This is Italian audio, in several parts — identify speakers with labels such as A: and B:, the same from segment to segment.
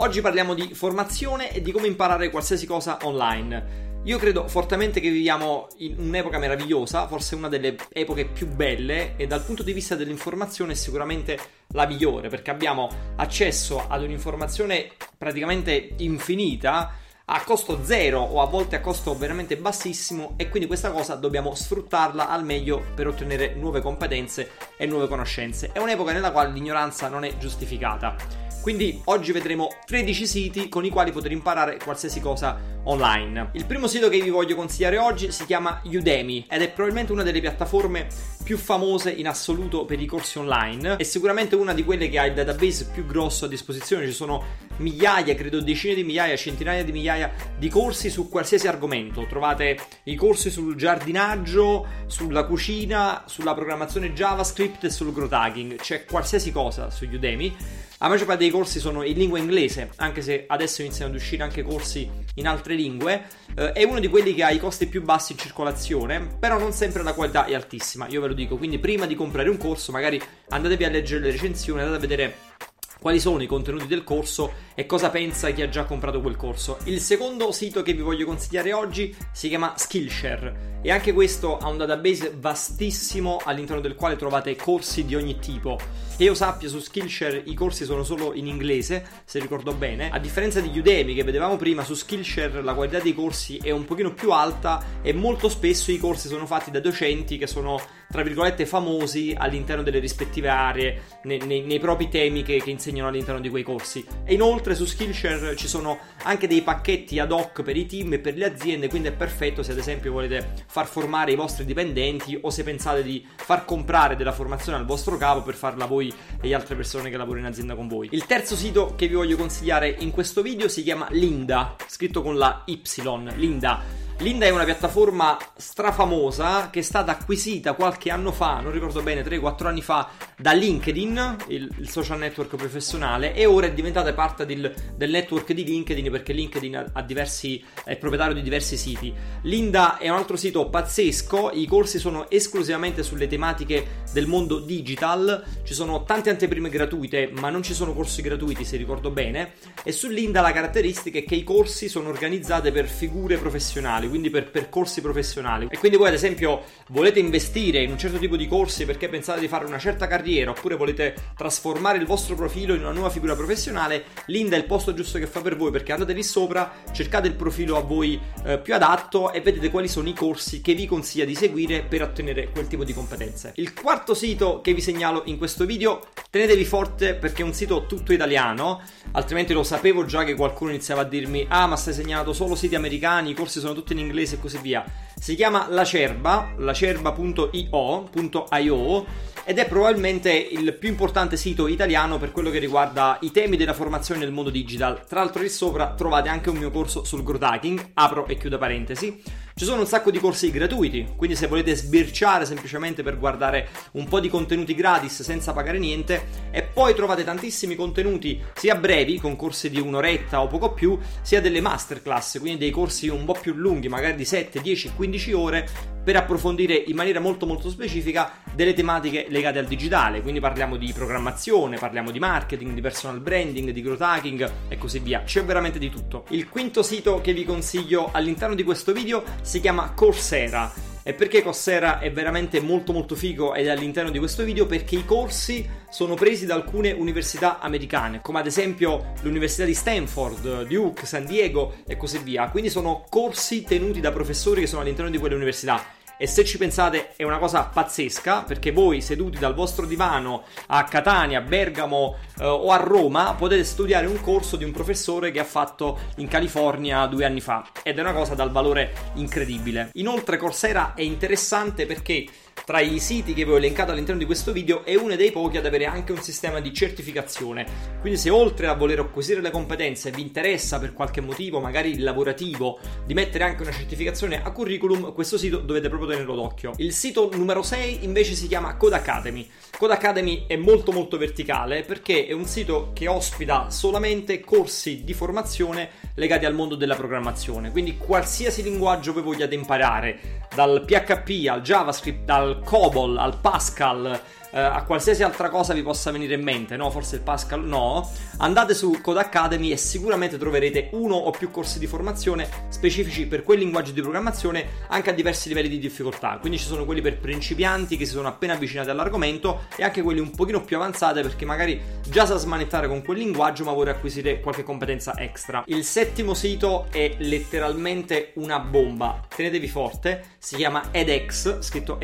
A: Oggi parliamo di formazione e di come imparare qualsiasi cosa online. Io credo fortemente che viviamo in un'epoca meravigliosa, forse una delle epoche più belle e dal punto di vista dell'informazione sicuramente la migliore, perché abbiamo accesso ad un'informazione praticamente infinita a costo zero o a volte a costo veramente bassissimo e quindi questa cosa dobbiamo sfruttarla al meglio per ottenere nuove competenze e nuove conoscenze. È un'epoca nella quale l'ignoranza non è giustificata. Quindi oggi vedremo 13 siti con i quali poter imparare qualsiasi cosa online. Il primo sito che vi voglio consigliare oggi si chiama Udemy ed è probabilmente una delle piattaforme più famose in assoluto per i corsi online e sicuramente una di quelle che ha il database più grosso a disposizione. Ci sono migliaia, credo decine di migliaia, centinaia di migliaia di corsi su qualsiasi argomento. Trovate i corsi sul giardinaggio, sulla cucina, sulla programmazione JavaScript e sul growth hacking. C'è qualsiasi cosa su Udemy. La maggior parte dei corsi sono in lingua inglese, anche se adesso iniziano ad uscire anche corsi in altre lingue. Eh, è uno di quelli che ha i costi più bassi in circolazione, però non sempre la qualità è altissima, io ve lo dico. Quindi prima di comprare un corso, magari andatevi a leggere le recensioni, andate a vedere quali sono i contenuti del corso e cosa pensa chi ha già comprato quel corso. Il secondo sito che vi voglio consigliare oggi si chiama Skillshare e anche questo ha un database vastissimo all'interno del quale trovate corsi di ogni tipo. Che io sappia su Skillshare i corsi sono solo in inglese, se ricordo bene. A differenza di Udemy che vedevamo prima, su Skillshare la qualità dei corsi è un pochino più alta e molto spesso i corsi sono fatti da docenti che sono tra virgolette famosi all'interno delle rispettive aree, nei, nei, nei propri temi che, che insegnano all'interno di quei corsi. E inoltre su Skillshare ci sono anche dei pacchetti ad hoc per i team e per le aziende, quindi è perfetto se ad esempio volete far formare i vostri dipendenti o se pensate di far comprare della formazione al vostro capo per farla voi e le altre persone che lavorano in azienda con voi. Il terzo sito che vi voglio consigliare in questo video si chiama Linda, scritto con la Y, Linda. Linda è una piattaforma strafamosa che è stata acquisita qualche anno fa, non ricordo bene, 3-4 anni fa, da LinkedIn, il, il, social network professionale, e ora è diventata parte del, del network di LinkedIn perché LinkedIn ha, ha diversi, è proprietario di diversi siti. Linda è un altro sito pazzesco, i corsi sono esclusivamente sulle tematiche del mondo digital, ci sono tante anteprime gratuite, ma non ci sono corsi gratuiti se ricordo bene, e su Linda la caratteristica è che i corsi sono organizzati per figure professionali professionali, quindi per percorsi professionali. E quindi voi ad esempio volete investire in un certo tipo di corsi perché pensate di fare una certa carriera oppure volete trasformare il vostro profilo in una nuova figura professionale, Linda è il posto giusto che fa per voi perché andate lì sopra, cercate il profilo a voi eh, più adatto e vedete quali sono i corsi che vi consiglia di seguire per ottenere quel tipo di competenze. Il quarto sito che vi segnalo in questo video, tenetevi forte perché è un sito tutto italiano, altrimenti lo sapevo già che qualcuno iniziava a dirmi ah ma stai segnalato solo siti americani, i corsi sono tutti in inglese e così via. Si chiama Lacerba, lacerba.io.io ed è probabilmente il più importante sito italiano per quello che riguarda i temi della formazione nel mondo digital. Tra l'altro lì sopra trovate anche un mio corso sul growth hacking, apro e chiudo parentesi. Ci sono un sacco di corsi gratuiti, quindi se volete sbirciare semplicemente per guardare un po' di contenuti gratis senza pagare niente, e poi trovate tantissimi contenuti sia brevi, con corsi di un'oretta o poco più, sia delle masterclass, quindi dei corsi un po' più lunghi, magari di 7, 10, 15 ore, per approfondire in maniera molto molto specifica delle tematiche legate al digitale, quindi parliamo di programmazione, parliamo di marketing, di personal branding, di growth hacking e così via. C'è veramente di tutto. Il quinto sito che vi consiglio all'interno di questo video si chiama Coursera. E perché Coursera è veramente molto molto figo ed è all'interno di questo video? Perché i corsi sono presi da alcune università americane, come ad esempio l'Università di Stanford, Duke, San Diego e così via. Quindi sono corsi tenuti da professori che sono all'interno di quelle università e se ci pensate è una cosa pazzesca perché voi seduti dal vostro divano a Catania, Bergamo eh, o a Roma potete studiare un corso di un professore che ha fatto in California due anni fa ed è una cosa dal valore incredibile. Inoltre Coursera è interessante perché tra i siti che vi ho elencato all'interno di questo video è uno dei pochi ad avere anche un sistema di certificazione. Quindi se oltre a voler acquisire le competenze vi interessa per qualche motivo, magari lavorativo, di mettere anche una certificazione a curriculum, questo sito dovete proprio tenerlo d'occhio. Il sito numero 6 invece si chiama Code Academy. Code Academy è molto molto verticale perché è un sito che ospita solamente corsi di formazione legati al mondo della programmazione. Quindi qualsiasi linguaggio voi vogliate imparare, dal PHP al JavaScript, dal COBOL al Pascal, eh, a qualsiasi altra cosa vi possa venire in mente, no? Forse il Pascal no. Andate su Code Academy e sicuramente troverete uno o più corsi di formazione specifici per quel linguaggio di programmazione anche a diversi livelli di difficoltà. Quindi ci sono quelli per principianti che si sono appena avvicinati all'argomento e anche quelli un pochino più avanzati perché magari già sa smanettare con quel linguaggio ma vuole acquisire qualche competenza extra. Il settimo sito è letteralmente una bomba. Tenetevi forte, si chiama edX, scritto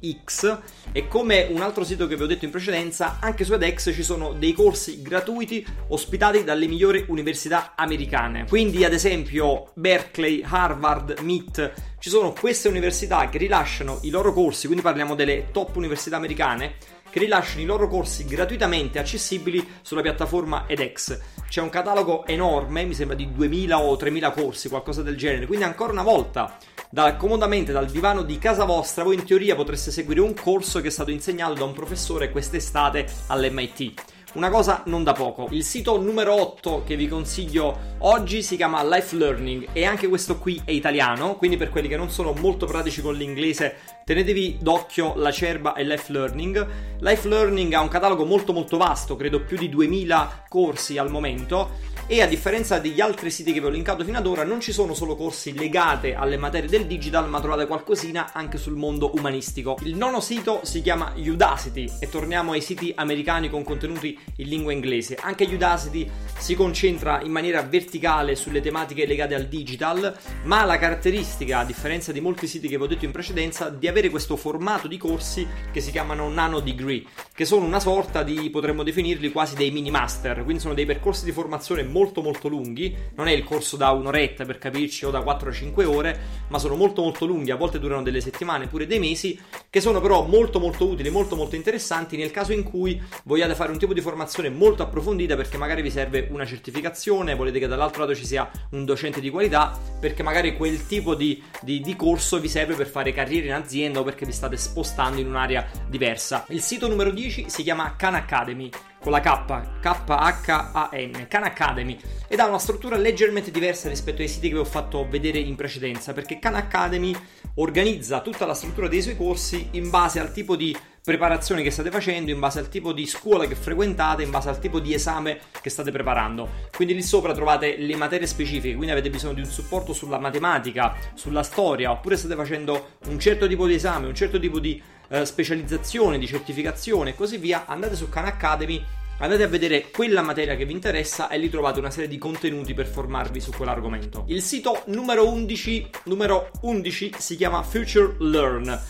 A: EDX e come un altro sito che vi ho detto in precedenza, anche su edX ci sono dei corsi gratuiti ospitati dalle migliori università americane. Quindi, ad esempio, Berkeley, Harvard, MIT, ci sono queste università che rilasciano i loro corsi, quindi parliamo delle top università americane che rilasciano i loro corsi gratuitamente accessibili sulla piattaforma edX. C'è un catalogo enorme, mi sembra di 2000 o 3000 corsi, qualcosa del genere. Quindi ancora una volta, da, comodamente dal divano di casa vostra, voi in teoria potreste seguire un corso che è stato insegnato da un professore quest'estate all'MIT. Una cosa non da poco. Il sito numero 8 che vi consiglio oggi si chiama Life Learning e anche questo qui è italiano, quindi per quelli che non sono molto pratici con l'inglese tenetevi d'occhio la Cerba e Life Learning. Life Learning ha un catalogo molto molto vasto, credo più di 2000 corsi al momento e a differenza degli altri siti che vi ho linkato fino ad ora non ci sono solo corsi legati alle materie del digital ma trovate qualcosina anche sul mondo umanistico. Il nono sito si chiama Udacity e torniamo ai siti americani con contenuti in lingua inglese. Anche Udacity si concentra in maniera verticale sulle tematiche legate al digital ma ha la caratteristica, a differenza di molti siti che vi ho detto in precedenza, di avere questo formato di corsi che si chiamano nano degree che sono una sorta di, potremmo definirli quasi dei mini master, quindi sono dei percorsi di formazione molto molto lunghi, non è il corso da un'oretta per capirci o da 4-5 ore, ma sono molto molto lunghi, a volte durano delle settimane, pure dei mesi, che sono però molto molto utili, molto molto interessanti nel caso in cui vogliate fare un tipo di formazione molto approfondita perché magari vi serve una certificazione, volete che dall'altro lato ci sia un docente di qualità, perché magari quel tipo di, di, di corso vi serve per fare carriera in azienda o perché vi state spostando in un'area diversa. Il sito numero 10 si chiama Khan Academy con la K, K-H-A-N, Khan Academy, ed ha una struttura leggermente diversa rispetto ai siti che vi ho fatto vedere in precedenza, perché Khan Academy organizza tutta la struttura dei suoi corsi in base al tipo di preparazione che state facendo, in base al tipo di scuola che frequentate, in base al tipo di esame che state preparando. Quindi lì sopra trovate le materie specifiche, quindi avete bisogno di un supporto sulla matematica, sulla storia, oppure state facendo un certo tipo di esame, un certo tipo di eh, specializzazione, di certificazione e così via, andate su Khan Academy andate a vedere quella materia che vi interessa e lì trovate una serie di contenuti per formarvi su quell'argomento. Il sito numero 11, numero 11 si chiama Future Learn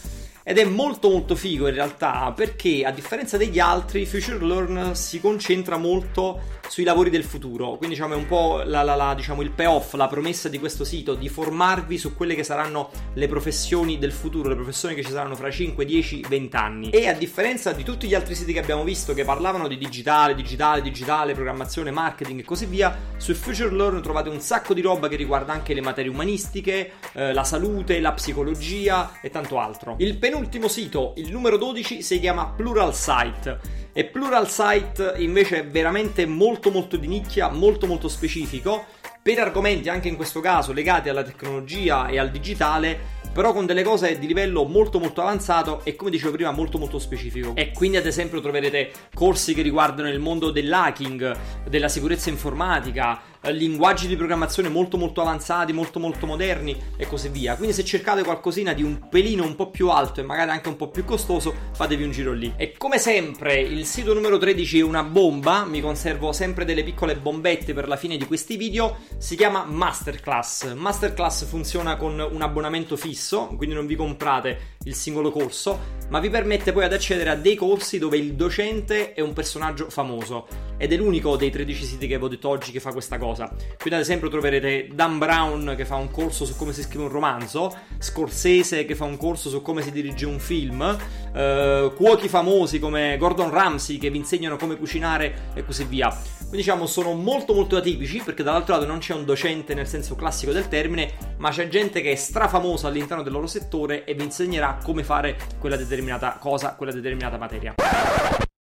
A: ed è molto molto figo in realtà perché a differenza degli altri Future Learn si concentra molto sui lavori del futuro, quindi diciamo è un po' la, la, la, diciamo, il payoff, la promessa di questo sito di formarvi su quelle che saranno le professioni del futuro, le professioni che ci saranno fra 5, 10, 20 anni. E a differenza di tutti gli altri siti che abbiamo visto che parlavano di digitale, digitale, digitale, programmazione, marketing e così via, su Future Learn trovate un sacco di roba che riguarda anche le materie umanistiche, eh, la salute, la psicologia e tanto altro. Il penultimo sito, il numero 12, si chiama Plural Site e Plural Site invece è veramente molto molto di nicchia, molto molto specifico, per argomenti anche in questo caso legati alla tecnologia e al digitale però con delle cose di livello molto molto avanzato e come dicevo prima molto molto specifico. E quindi ad esempio troverete corsi che riguardano il mondo dell'hacking, della sicurezza informatica, linguaggi di programmazione molto molto avanzati, molto molto moderni e così via. Quindi se cercate qualcosina di un pelino un po' più alto e magari anche un po' più costoso, fatevi un giro lì. E come sempre il sito numero 13 è una bomba, mi conservo sempre delle piccole bombette per la fine di questi video, si chiama Masterclass. Masterclass funziona con un abbonamento fisso quindi non vi comprate il singolo corso, ma vi permette poi ad accedere a dei corsi dove il docente è un personaggio famoso ed è l'unico dei 13 siti che avevo detto oggi che fa questa cosa. Quindi ad esempio troverete Dan Brown che fa un corso su come si scrive un romanzo, Scorsese che fa un corso su come si dirige un film, eh, cuochi famosi come Gordon Ramsay che vi insegnano come cucinare e così via. Quindi diciamo sono molto molto atipici perché dall'altro lato non c'è un docente nel senso classico del termine, ma c'è gente che è strafamosa all'interno del loro settore e vi insegnerà come fare quella determinata cosa, quella determinata materia.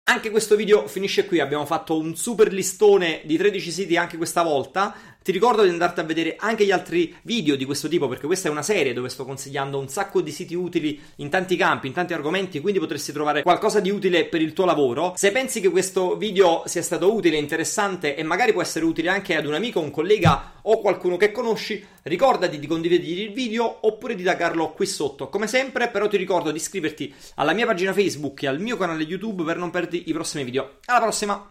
A: Anche questo video finisce qui, abbiamo fatto un super listone di 13 siti anche questa volta. Ti ricordo di andarti a vedere anche gli altri video di questo tipo perché questa è una serie dove sto consigliando un sacco di siti utili in tanti campi, in tanti argomenti, quindi potresti trovare qualcosa di utile per il tuo lavoro. Se pensi che questo video sia stato utile, interessante e magari può essere utile anche ad un amico, un collega o qualcuno che conosci, ricordati di condividere il video oppure di taggarlo qui sotto. Come sempre, però ti ricordo di iscriverti alla mia pagina Facebook e al mio canale YouTube per non perderti i prossimi video. Alla prossima!